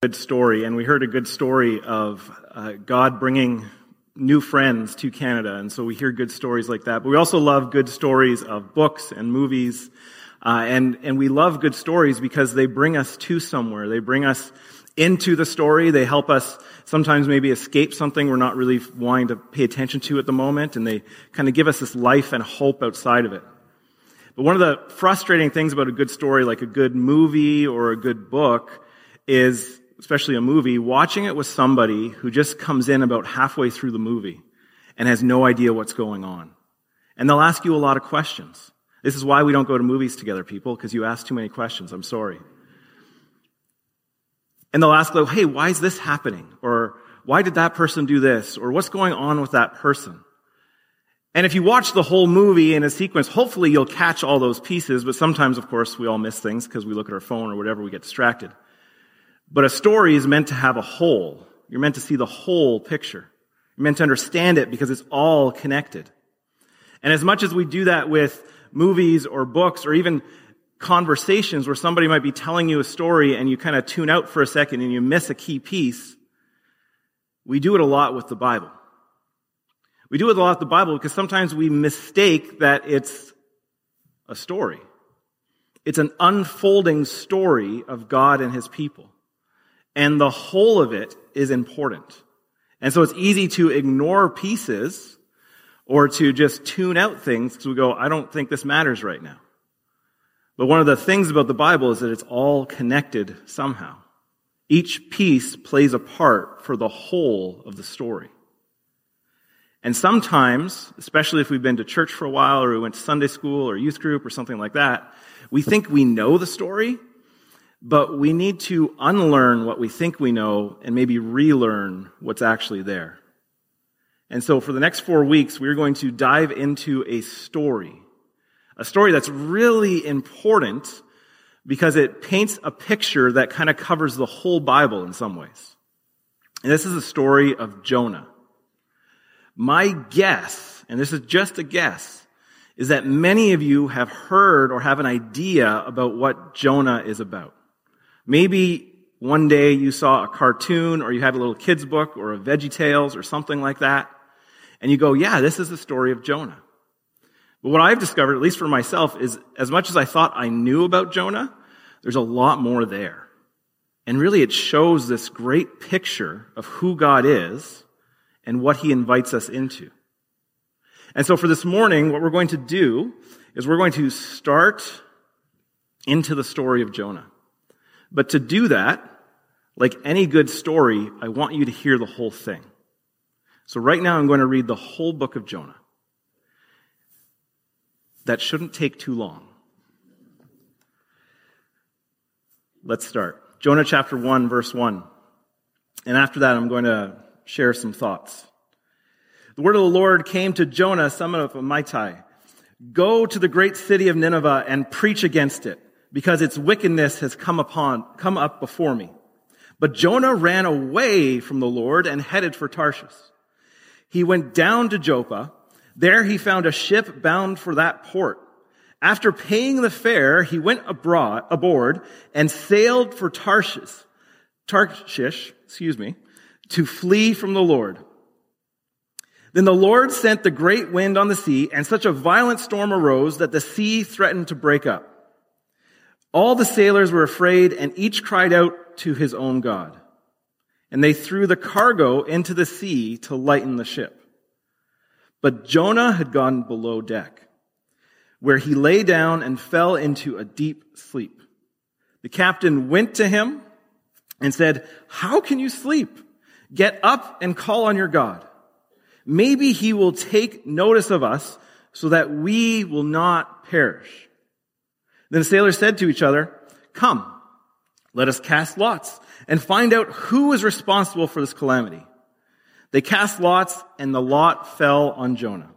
good story, and we heard a good story of uh, God bringing new friends to Canada, and so we hear good stories like that. But we also love good stories of books and movies, uh, and and we love good stories because they bring us to somewhere. They bring us into the story. They help us sometimes maybe escape something we're not really wanting to pay attention to at the moment, and they kind of give us this life and hope outside of it. But one of the frustrating things about a good story, like a good movie or a good book, is especially a movie, watching it with somebody who just comes in about halfway through the movie and has no idea what's going on. And they'll ask you a lot of questions. This is why we don't go to movies together, people, because you ask too many questions. I'm sorry. And they'll ask, hey, why is this happening? Or why did that person do this? Or what's going on with that person? And if you watch the whole movie in a sequence, hopefully you'll catch all those pieces, but sometimes, of course, we all miss things because we look at our phone or whatever, we get distracted. But a story is meant to have a whole. You're meant to see the whole picture. You're meant to understand it because it's all connected. And as much as we do that with movies or books or even conversations where somebody might be telling you a story and you kind of tune out for a second and you miss a key piece, we do it a lot with the Bible. We do it a lot with the Bible because sometimes we mistake that it's a story. It's an unfolding story of God and His people and the whole of it is important. And so it's easy to ignore pieces or to just tune out things because we go, I don't think this matters right now. But one of the things about the Bible is that it's all connected somehow. Each piece plays a part for the whole of the story. And sometimes, especially if we've been to church for a while or we went to Sunday school or youth group or something like that, we think we know the story, but we need to unlearn what we think we know and maybe relearn what's actually there. And so for the next four weeks, we're going to dive into a story. A story that's really important because it paints a picture that kind of covers the whole Bible in some ways. And this is a story of Jonah. My guess, and this is just a guess, is that many of you have heard or have an idea about what Jonah is about. Maybe one day you saw a cartoon or you had a little kid's book or a Veggie Tales or something like that, and you go, yeah, this is the story of Jonah. But what I've discovered, at least for myself, is as much as I thought I knew about Jonah, there's a lot more there. And really it shows this great picture of who God is and what he invites us into. And so for this morning, what we're going to do is we're going to start into the story of Jonah. But to do that, like any good story, I want you to hear the whole thing. So right now I'm going to read the whole book of Jonah. That shouldn't take too long. Let's start. Jonah chapter 1 verse 1. And after that I'm going to share some thoughts. The word of the Lord came to Jonah, son of Amittai. Go to the great city of Nineveh and preach against it because its wickedness has come upon, come up before me. But Jonah ran away from the Lord and headed for Tarshish. He went down to Joppa. There he found a ship bound for that port. After paying the fare, he went abroad, aboard and sailed for Tarshish, Tarshish, excuse me, to flee from the Lord. Then the Lord sent the great wind on the sea and such a violent storm arose that the sea threatened to break up. All the sailors were afraid and each cried out to his own God. And they threw the cargo into the sea to lighten the ship. But Jonah had gone below deck, where he lay down and fell into a deep sleep. The captain went to him and said, How can you sleep? Get up and call on your God. Maybe he will take notice of us so that we will not perish. Then the sailors said to each other, Come, let us cast lots and find out who is responsible for this calamity. They cast lots and the lot fell on Jonah.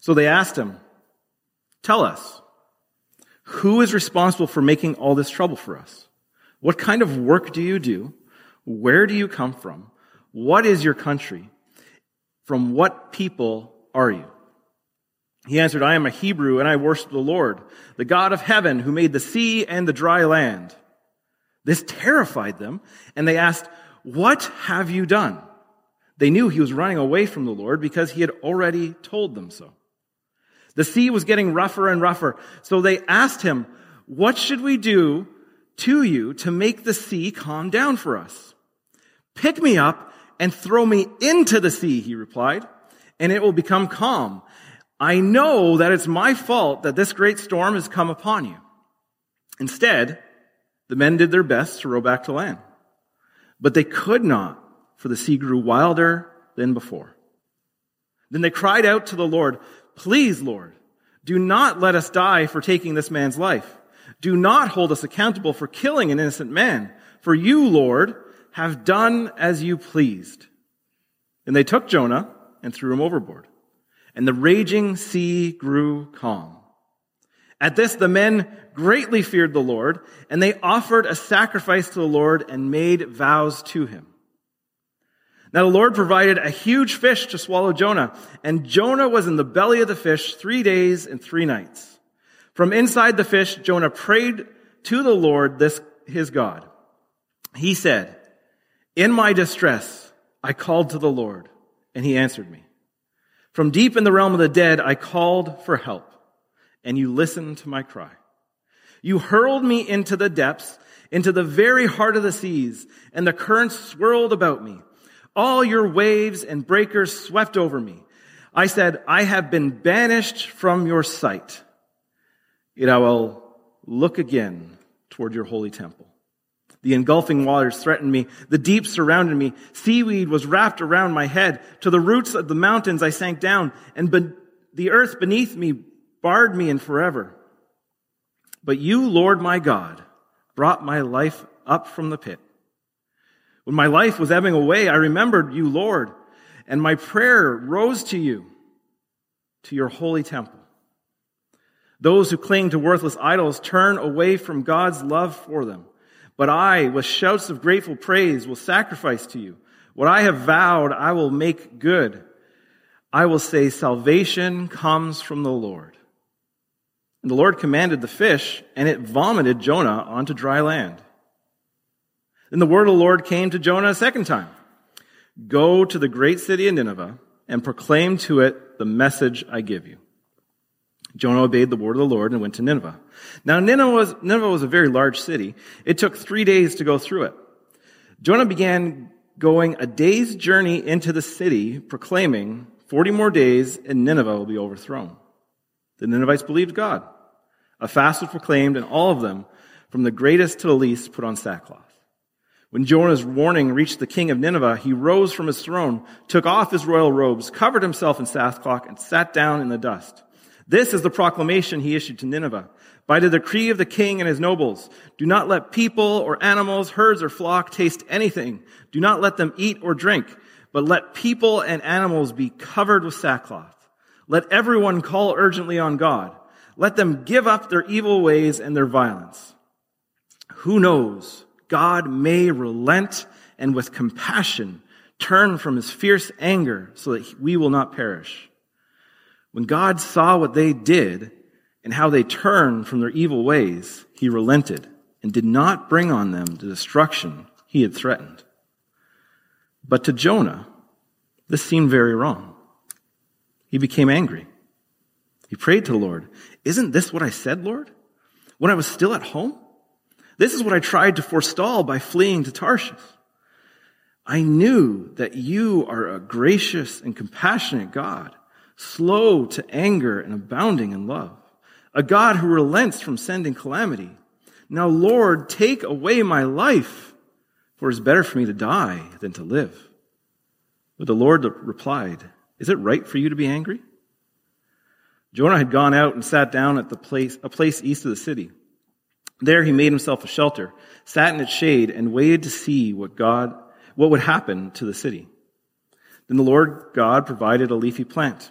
So they asked him, Tell us, who is responsible for making all this trouble for us? What kind of work do you do? Where do you come from? What is your country? From what people are you? He answered, I am a Hebrew and I worship the Lord, the God of heaven who made the sea and the dry land. This terrified them, and they asked, What have you done? They knew he was running away from the Lord because he had already told them so. The sea was getting rougher and rougher, so they asked him, What should we do to you to make the sea calm down for us? Pick me up and throw me into the sea, he replied, and it will become calm. I know that it's my fault that this great storm has come upon you. Instead, the men did their best to row back to land. But they could not, for the sea grew wilder than before. Then they cried out to the Lord, Please, Lord, do not let us die for taking this man's life. Do not hold us accountable for killing an innocent man. For you, Lord, have done as you pleased. And they took Jonah and threw him overboard. And the raging sea grew calm. At this, the men greatly feared the Lord, and they offered a sacrifice to the Lord and made vows to him. Now the Lord provided a huge fish to swallow Jonah, and Jonah was in the belly of the fish three days and three nights. From inside the fish, Jonah prayed to the Lord, this, his God. He said, In my distress, I called to the Lord, and he answered me. From deep in the realm of the dead, I called for help and you listened to my cry. You hurled me into the depths, into the very heart of the seas, and the currents swirled about me. All your waves and breakers swept over me. I said, I have been banished from your sight. Yet I will look again toward your holy temple. The engulfing waters threatened me. The deep surrounded me. Seaweed was wrapped around my head. To the roots of the mountains I sank down, and be- the earth beneath me barred me in forever. But you, Lord my God, brought my life up from the pit. When my life was ebbing away, I remembered you, Lord, and my prayer rose to you, to your holy temple. Those who cling to worthless idols turn away from God's love for them. But I, with shouts of grateful praise, will sacrifice to you. What I have vowed, I will make good. I will say, salvation comes from the Lord. And the Lord commanded the fish, and it vomited Jonah onto dry land. Then the word of the Lord came to Jonah a second time. Go to the great city of Nineveh and proclaim to it the message I give you. Jonah obeyed the word of the Lord and went to Nineveh. Now Nineveh was, Nineveh was a very large city. It took three days to go through it. Jonah began going a day's journey into the city, proclaiming, 40 more days and Nineveh will be overthrown. The Ninevites believed God. A fast was proclaimed, and all of them, from the greatest to the least, put on sackcloth. When Jonah's warning reached the king of Nineveh, he rose from his throne, took off his royal robes, covered himself in sackcloth, and sat down in the dust. This is the proclamation he issued to Nineveh. By the decree of the king and his nobles, do not let people or animals, herds or flock taste anything. Do not let them eat or drink, but let people and animals be covered with sackcloth. Let everyone call urgently on God. Let them give up their evil ways and their violence. Who knows? God may relent and with compassion turn from his fierce anger so that we will not perish. When God saw what they did and how they turned from their evil ways, he relented and did not bring on them the destruction he had threatened. But to Jonah, this seemed very wrong. He became angry. He prayed to the Lord, Isn't this what I said, Lord? When I was still at home? This is what I tried to forestall by fleeing to Tarshish. I knew that you are a gracious and compassionate God, slow to anger and abounding in love, a God who relents from sending calamity. Now, Lord, take away my life, for it is better for me to die than to live. But the Lord replied, Is it right for you to be angry? Jonah had gone out and sat down at the place, a place east of the city. There he made himself a shelter, sat in its shade, and waited to see what God, what would happen to the city. Then the Lord God provided a leafy plant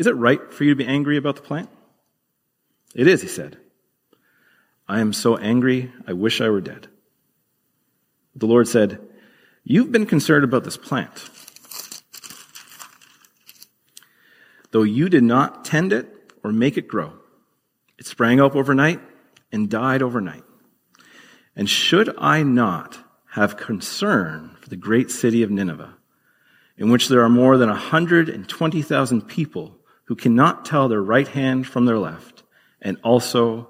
Is it right for you to be angry about the plant? It is, he said. I am so angry, I wish I were dead. The Lord said, You've been concerned about this plant. Though you did not tend it or make it grow, it sprang up overnight and died overnight. And should I not have concern for the great city of Nineveh, in which there are more than 120,000 people who cannot tell their right hand from their left, and also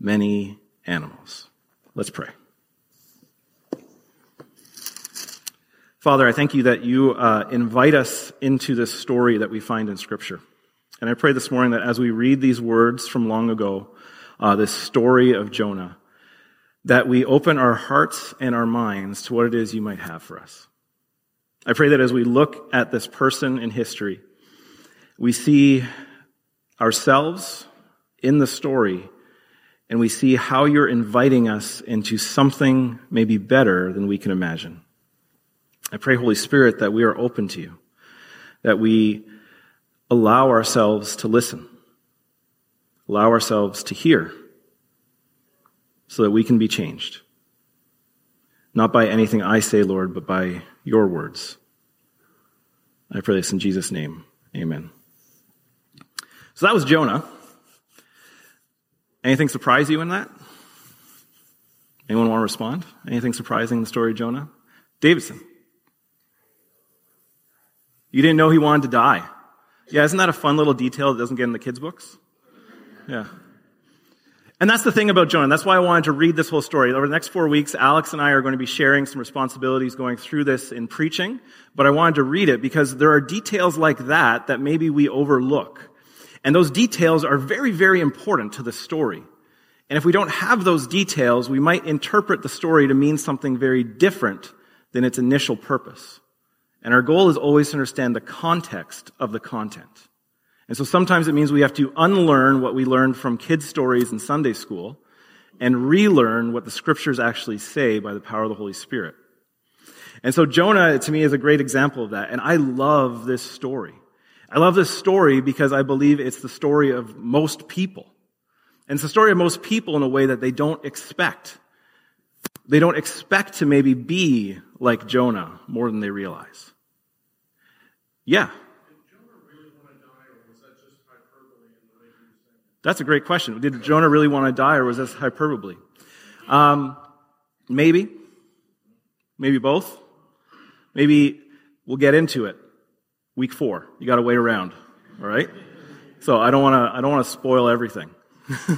many animals? Let's pray. Father, I thank you that you uh, invite us into this story that we find in Scripture. And I pray this morning that as we read these words from long ago, uh, this story of Jonah, that we open our hearts and our minds to what it is you might have for us. I pray that as we look at this person in history, we see ourselves in the story and we see how you're inviting us into something maybe better than we can imagine. I pray, Holy Spirit, that we are open to you, that we allow ourselves to listen, allow ourselves to hear, so that we can be changed. Not by anything I say, Lord, but by your words. I pray this in Jesus' name. Amen. So that was Jonah. Anything surprise you in that? Anyone want to respond? Anything surprising in the story of Jonah? Davidson. You didn't know he wanted to die. Yeah, isn't that a fun little detail that doesn't get in the kids' books? Yeah. And that's the thing about Jonah. That's why I wanted to read this whole story. Over the next four weeks, Alex and I are going to be sharing some responsibilities going through this in preaching, but I wanted to read it because there are details like that that maybe we overlook. And those details are very, very important to the story. And if we don't have those details, we might interpret the story to mean something very different than its initial purpose. And our goal is always to understand the context of the content. And so sometimes it means we have to unlearn what we learned from kids' stories in Sunday school and relearn what the scriptures actually say by the power of the Holy Spirit. And so Jonah, to me, is a great example of that. And I love this story. I love this story because I believe it's the story of most people. And it's the story of most people in a way that they don't expect. They don't expect to maybe be like Jonah more than they realize. Yeah. Did Jonah really want to die, or was that just hyperbole? That's a great question. Did Jonah really want to die or was this hyperbole? Um, maybe. Maybe both. Maybe we'll get into it. Week four. You gotta wait around. All right? So I don't wanna, I don't wanna spoil everything.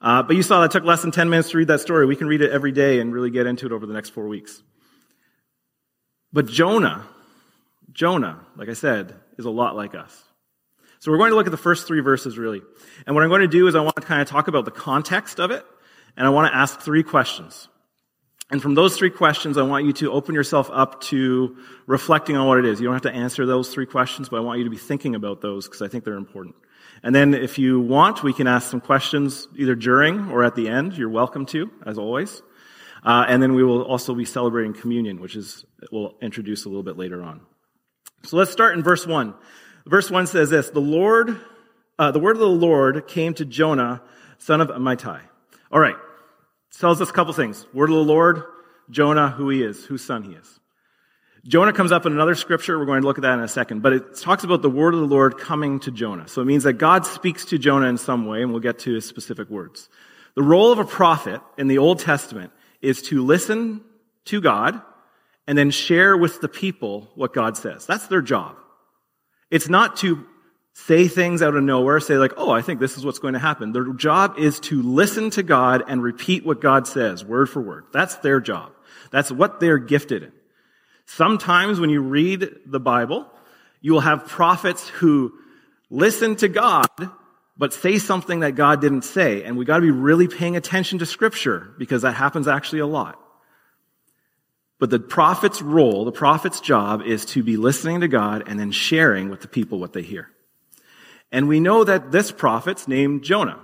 uh, but you saw that took less than 10 minutes to read that story. We can read it every day and really get into it over the next four weeks. But Jonah Jonah, like I said, is a lot like us. So we're going to look at the first three verses really. And what I'm going to do is I want to kind of talk about the context of it, and I want to ask three questions. And from those three questions, I want you to open yourself up to reflecting on what it is. You don't have to answer those three questions, but I want you to be thinking about those because I think they're important. And then if you want, we can ask some questions either during or at the end. You're welcome to, as always. Uh, and then we will also be celebrating communion, which is, we'll introduce a little bit later on. So let's start in verse 1. Verse 1 says this, the Lord, uh, the word of the Lord came to Jonah, son of Amittai. All right. Tells us a couple things. Word of the Lord, Jonah, who he is, whose son he is. Jonah comes up in another scripture. We're going to look at that in a second. But it talks about the word of the Lord coming to Jonah. So it means that God speaks to Jonah in some way, and we'll get to his specific words. The role of a prophet in the Old Testament is to listen to God and then share with the people what God says. That's their job. It's not to say things out of nowhere, say like, oh, I think this is what's going to happen. Their job is to listen to God and repeat what God says, word for word. That's their job. That's what they're gifted in. Sometimes when you read the Bible, you will have prophets who listen to God, but say something that God didn't say. And we gotta be really paying attention to scripture because that happens actually a lot. But the prophet's role, the prophet's job is to be listening to God and then sharing with the people what they hear. And we know that this prophet's named Jonah.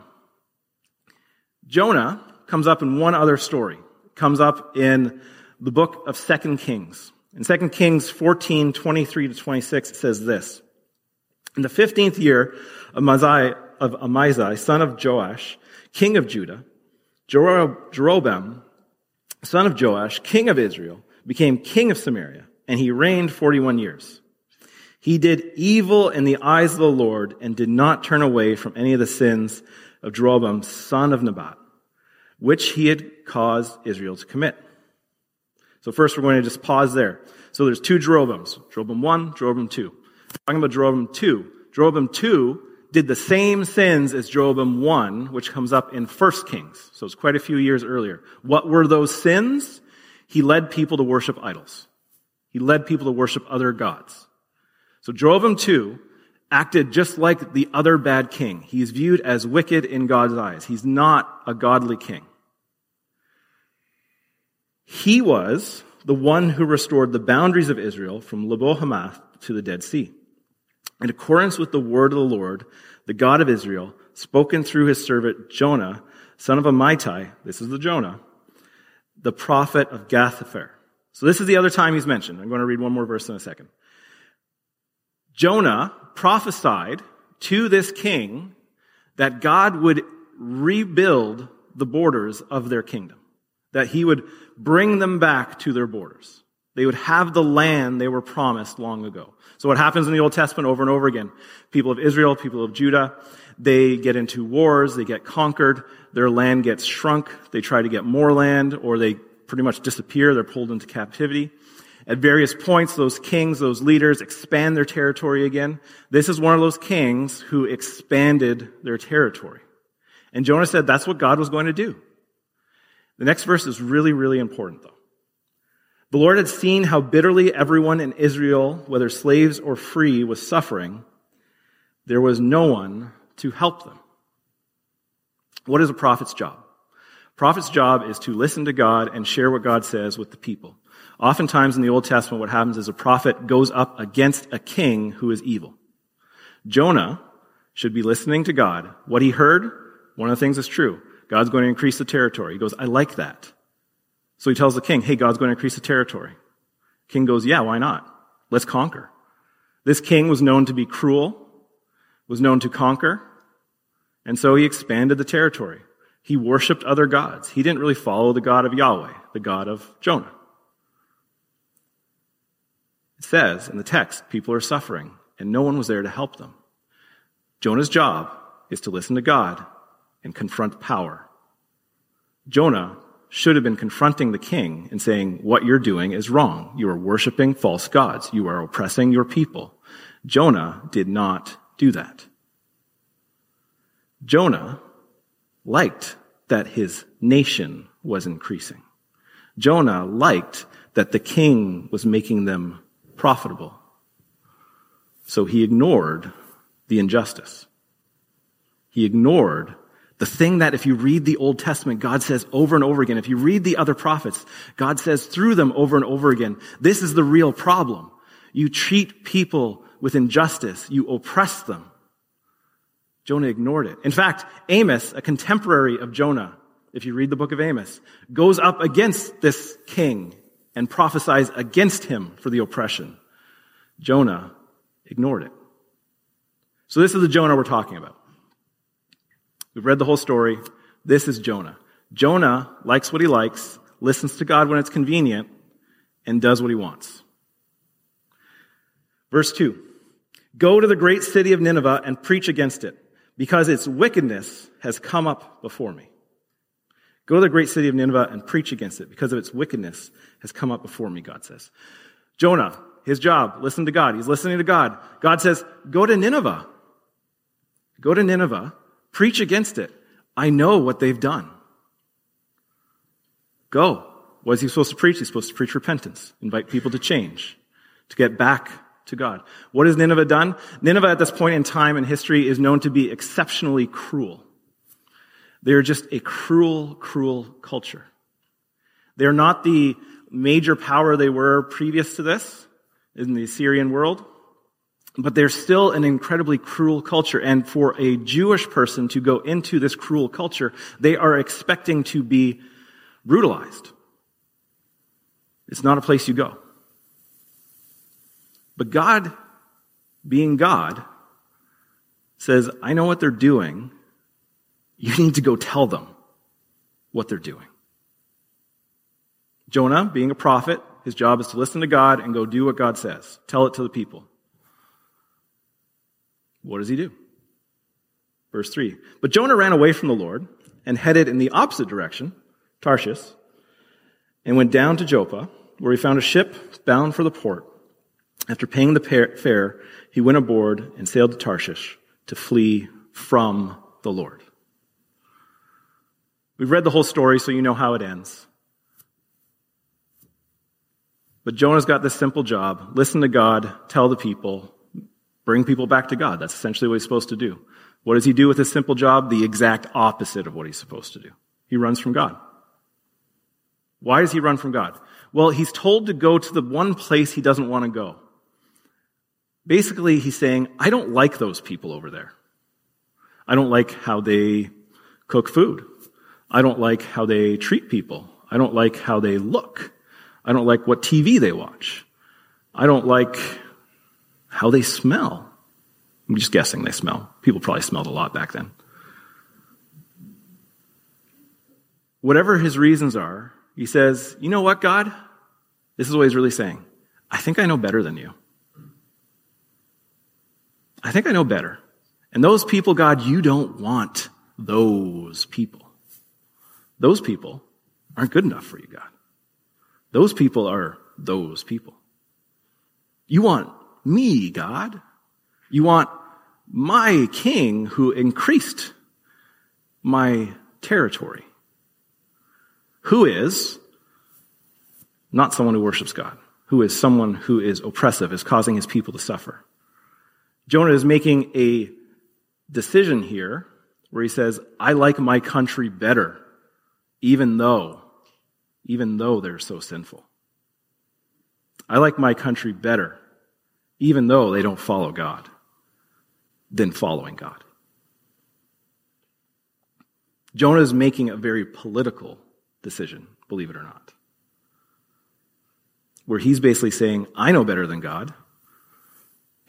Jonah comes up in one other story. Comes up in the book of Second Kings. In 2 Kings 14, 23 to 26, it says this. In the 15th year of Amaziah, of Amaziah, son of Joash, king of Judah, Jeroboam, son of Joash, king of Israel, became king of Samaria, and he reigned 41 years. He did evil in the eyes of the Lord and did not turn away from any of the sins of Jeroboam, son of Nebat, which he had caused Israel to commit. So first we're going to just pause there. So there's two Jeroboams. Jeroboam 1, Jeroboam 2. Talking about Jeroboam 2. Jeroboam 2 did the same sins as Jeroboam 1, which comes up in 1 Kings. So it's quite a few years earlier. What were those sins? He led people to worship idols. He led people to worship other gods. So Jeroboam 2 acted just like the other bad king. He's viewed as wicked in God's eyes. He's not a godly king. He was the one who restored the boundaries of Israel from Lebo Hamath to the Dead Sea. In accordance with the word of the Lord, the God of Israel, spoken through his servant Jonah, son of Amittai, this is the Jonah, the prophet of Gath-hepher. So this is the other time he's mentioned. I'm going to read one more verse in a second. Jonah prophesied to this king that God would rebuild the borders of their kingdom that he would bring them back to their borders. They would have the land they were promised long ago. So what happens in the Old Testament over and over again? People of Israel, people of Judah, they get into wars, they get conquered, their land gets shrunk, they try to get more land, or they pretty much disappear, they're pulled into captivity. At various points, those kings, those leaders expand their territory again. This is one of those kings who expanded their territory. And Jonah said that's what God was going to do. The next verse is really, really important though. The Lord had seen how bitterly everyone in Israel, whether slaves or free, was suffering. There was no one to help them. What is a prophet's job? Prophet's job is to listen to God and share what God says with the people. Oftentimes in the Old Testament, what happens is a prophet goes up against a king who is evil. Jonah should be listening to God. What he heard, one of the things is true. God's going to increase the territory. He goes, I like that. So he tells the king, hey, God's going to increase the territory. King goes, yeah, why not? Let's conquer. This king was known to be cruel, was known to conquer, and so he expanded the territory. He worshiped other gods. He didn't really follow the God of Yahweh, the God of Jonah. It says in the text, people are suffering, and no one was there to help them. Jonah's job is to listen to God and confront power. Jonah should have been confronting the king and saying, what you're doing is wrong. You are worshiping false gods. You are oppressing your people. Jonah did not do that. Jonah liked that his nation was increasing. Jonah liked that the king was making them profitable. So he ignored the injustice. He ignored the thing that if you read the Old Testament, God says over and over again, if you read the other prophets, God says through them over and over again, this is the real problem. You treat people with injustice. You oppress them. Jonah ignored it. In fact, Amos, a contemporary of Jonah, if you read the book of Amos, goes up against this king and prophesies against him for the oppression. Jonah ignored it. So this is the Jonah we're talking about. We've read the whole story. This is Jonah. Jonah likes what he likes, listens to God when it's convenient, and does what he wants. Verse 2. Go to the great city of Nineveh and preach against it, because its wickedness has come up before me. Go to the great city of Nineveh and preach against it, because of its wickedness has come up before me, God says. Jonah, his job, listen to God. He's listening to God. God says, go to Nineveh. Go to Nineveh Preach against it. I know what they've done. Go. What is he supposed to preach? He's supposed to preach repentance, invite people to change, to get back to God. What has Nineveh done? Nineveh at this point in time in history is known to be exceptionally cruel. They're just a cruel, cruel culture. They're not the major power they were previous to this in the Assyrian world but they're still an incredibly cruel culture. And for a Jewish person to go into this cruel culture, they are expecting to be brutalized. It's not a place you go. But God, being God, says, I know what they're doing. You need to go tell them what they're doing. Jonah, being a prophet, his job is to listen to God and go do what God says. Tell it to the people. What does he do? Verse 3. But Jonah ran away from the Lord and headed in the opposite direction, Tarshish, and went down to Joppa, where he found a ship bound for the port. After paying the fare, he went aboard and sailed to Tarshish to flee from the Lord. We've read the whole story, so you know how it ends. But Jonah's got this simple job listen to God, tell the people, bring people back to God. That's essentially what he's supposed to do. What does he do with his simple job? The exact opposite of what he's supposed to do. He runs from God. Why does he run from God? Well, he's told to go to the one place he doesn't want to go. Basically, he's saying, I don't like those people over there. I don't like how they cook food. I don't like how they treat people. I don't like how they look. I don't like what TV they watch. I don't like how they smell. I'm just guessing they smell. People probably smelled a lot back then. Whatever his reasons are, he says, You know what, God? This is what he's really saying. I think I know better than you. I think I know better. And those people, God, you don't want those people. Those people aren't good enough for you, God. Those people are those people. You want me, God. You want my king who increased my territory. Who is not someone who worships God, who is someone who is oppressive, is causing his people to suffer. Jonah is making a decision here where he says, I like my country better, even though, even though they're so sinful. I like my country better, even though they don't follow God, than following God. Jonah is making a very political decision, believe it or not, where he's basically saying, I know better than God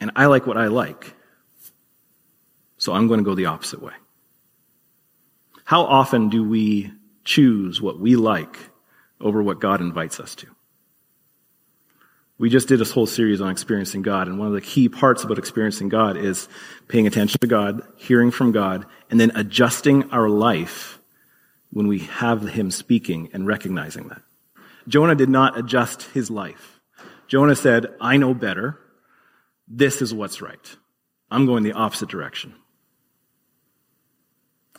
and I like what I like. So I'm going to go the opposite way. How often do we choose what we like over what God invites us to? We just did this whole series on experiencing God, and one of the key parts about experiencing God is paying attention to God, hearing from God, and then adjusting our life when we have Him speaking and recognizing that. Jonah did not adjust his life. Jonah said, I know better. This is what's right. I'm going the opposite direction.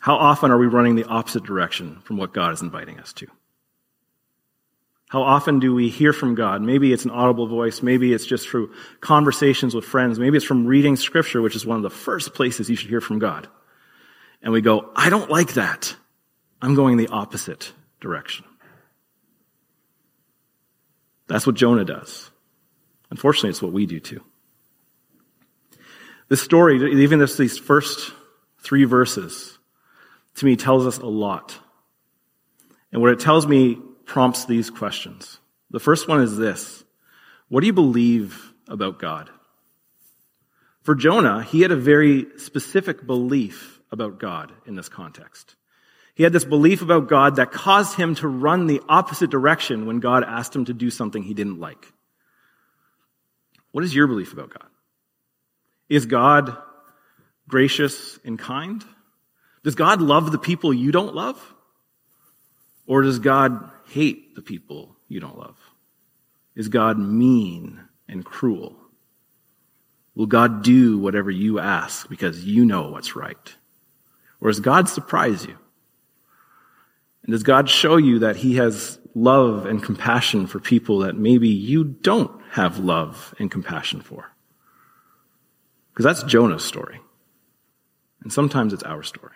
How often are we running the opposite direction from what God is inviting us to? How often do we hear from God? Maybe it's an audible voice. Maybe it's just through conversations with friends. Maybe it's from reading scripture, which is one of the first places you should hear from God. And we go, I don't like that. I'm going the opposite direction. That's what Jonah does. Unfortunately, it's what we do too. This story, even just these first three verses, to me tells us a lot. And what it tells me prompts these questions. The first one is this What do you believe about God? For Jonah, he had a very specific belief about God in this context. He had this belief about God that caused him to run the opposite direction when God asked him to do something he didn't like. What is your belief about God? Is God gracious and kind? Does God love the people you don't love? Or does God hate the people you don't love? Is God mean and cruel? Will God do whatever you ask because you know what's right? Or does God surprise you? And does God show you that He has love and compassion for people that maybe you don't have love and compassion for? Because that's Jonah's story. And sometimes it's our story.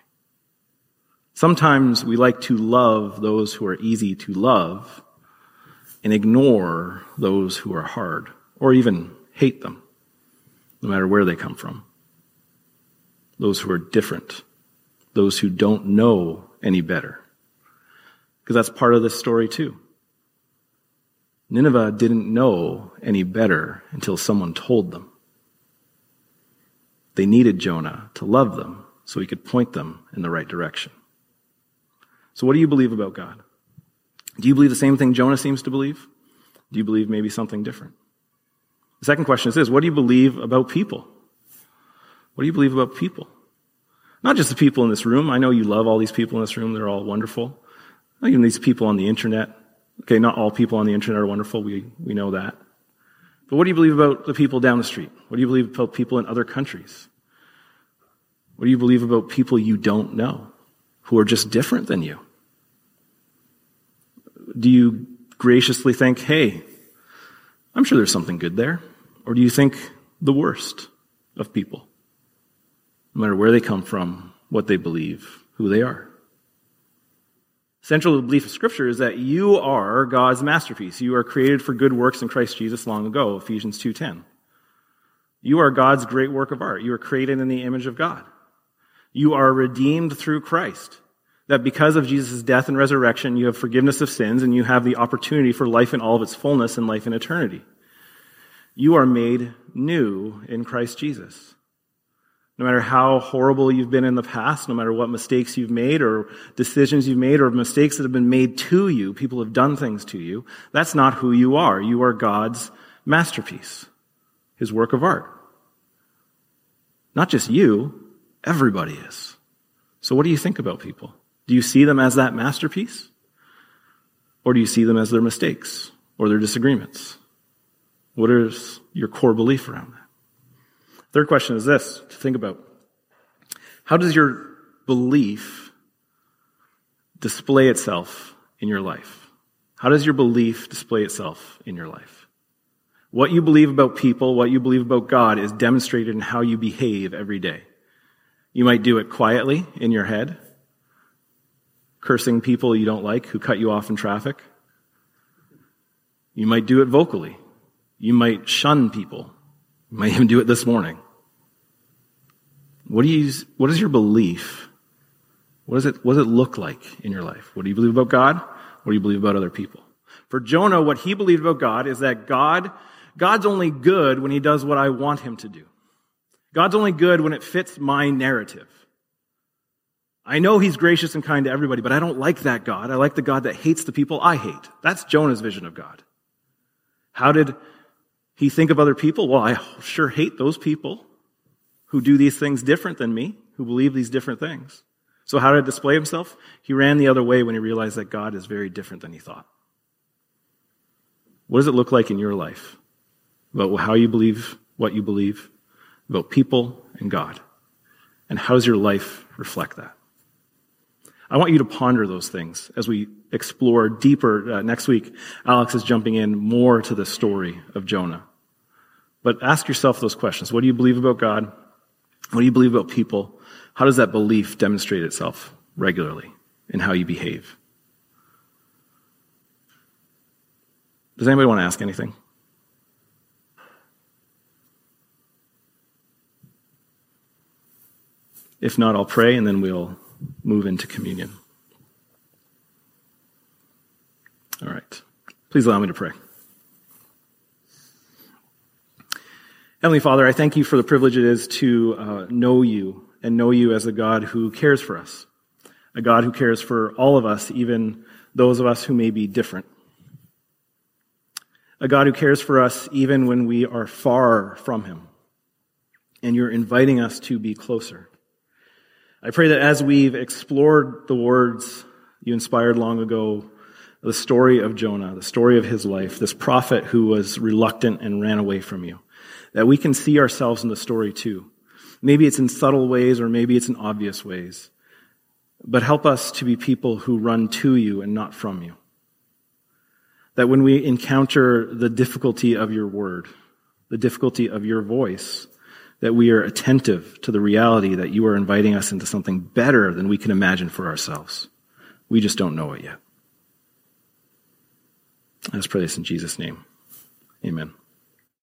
Sometimes we like to love those who are easy to love and ignore those who are hard, or even hate them, no matter where they come from. Those who are different, those who don't know any better. Because that's part of this story too. Nineveh didn't know any better until someone told them. They needed Jonah to love them so he could point them in the right direction. So, what do you believe about God? Do you believe the same thing Jonah seems to believe? Do you believe maybe something different? The second question is this What do you believe about people? What do you believe about people? Not just the people in this room. I know you love all these people in this room. They're all wonderful. Not even these people on the internet. Okay, not all people on the internet are wonderful. We, we know that. But what do you believe about the people down the street? What do you believe about people in other countries? What do you believe about people you don't know who are just different than you? Do you graciously think, hey, I'm sure there's something good there? Or do you think the worst of people? No matter where they come from, what they believe, who they are. Central to the belief of Scripture is that you are God's masterpiece. You are created for good works in Christ Jesus long ago, Ephesians 2.10. You are God's great work of art. You are created in the image of God. You are redeemed through Christ. That because of Jesus' death and resurrection, you have forgiveness of sins and you have the opportunity for life in all of its fullness and life in eternity. You are made new in Christ Jesus. No matter how horrible you've been in the past, no matter what mistakes you've made or decisions you've made or mistakes that have been made to you, people have done things to you, that's not who you are. You are God's masterpiece, His work of art. Not just you, everybody is. So what do you think about people? Do you see them as that masterpiece? Or do you see them as their mistakes or their disagreements? What is your core belief around that? Third question is this to think about. How does your belief display itself in your life? How does your belief display itself in your life? What you believe about people, what you believe about God is demonstrated in how you behave every day. You might do it quietly in your head, cursing people you don't like who cut you off in traffic. You might do it vocally. You might shun people you might even do it this morning. What do you, what is your belief? What does it, what does it look like in your life? What do you believe about God? What do you believe about other people? For Jonah, what he believed about God is that God, God's only good when he does what I want him to do. God's only good when it fits my narrative. I know he's gracious and kind to everybody, but I don't like that God. I like the God that hates the people I hate. That's Jonah's vision of God. How did he think of other people? Well, I sure hate those people who do these things different than me, who believe these different things. So how did he display himself? He ran the other way when he realized that God is very different than he thought. What does it look like in your life about how you believe, what you believe, about people and God? And how does your life reflect that? I want you to ponder those things as we explore deeper uh, next week. Alex is jumping in more to the story of Jonah. But ask yourself those questions. What do you believe about God? What do you believe about people? How does that belief demonstrate itself regularly in how you behave? Does anybody want to ask anything? If not, I'll pray and then we'll move into communion. All right. Please allow me to pray. Heavenly Father, I thank you for the privilege it is to uh, know you and know you as a God who cares for us, a God who cares for all of us, even those of us who may be different. A God who cares for us even when we are far from Him, and you're inviting us to be closer. I pray that as we've explored the words you inspired long ago the story of Jonah, the story of his life, this prophet who was reluctant and ran away from you. That we can see ourselves in the story too. Maybe it's in subtle ways or maybe it's in obvious ways. But help us to be people who run to you and not from you. That when we encounter the difficulty of your word, the difficulty of your voice, that we are attentive to the reality that you are inviting us into something better than we can imagine for ourselves. We just don't know it yet. Let's pray this in Jesus' name. Amen.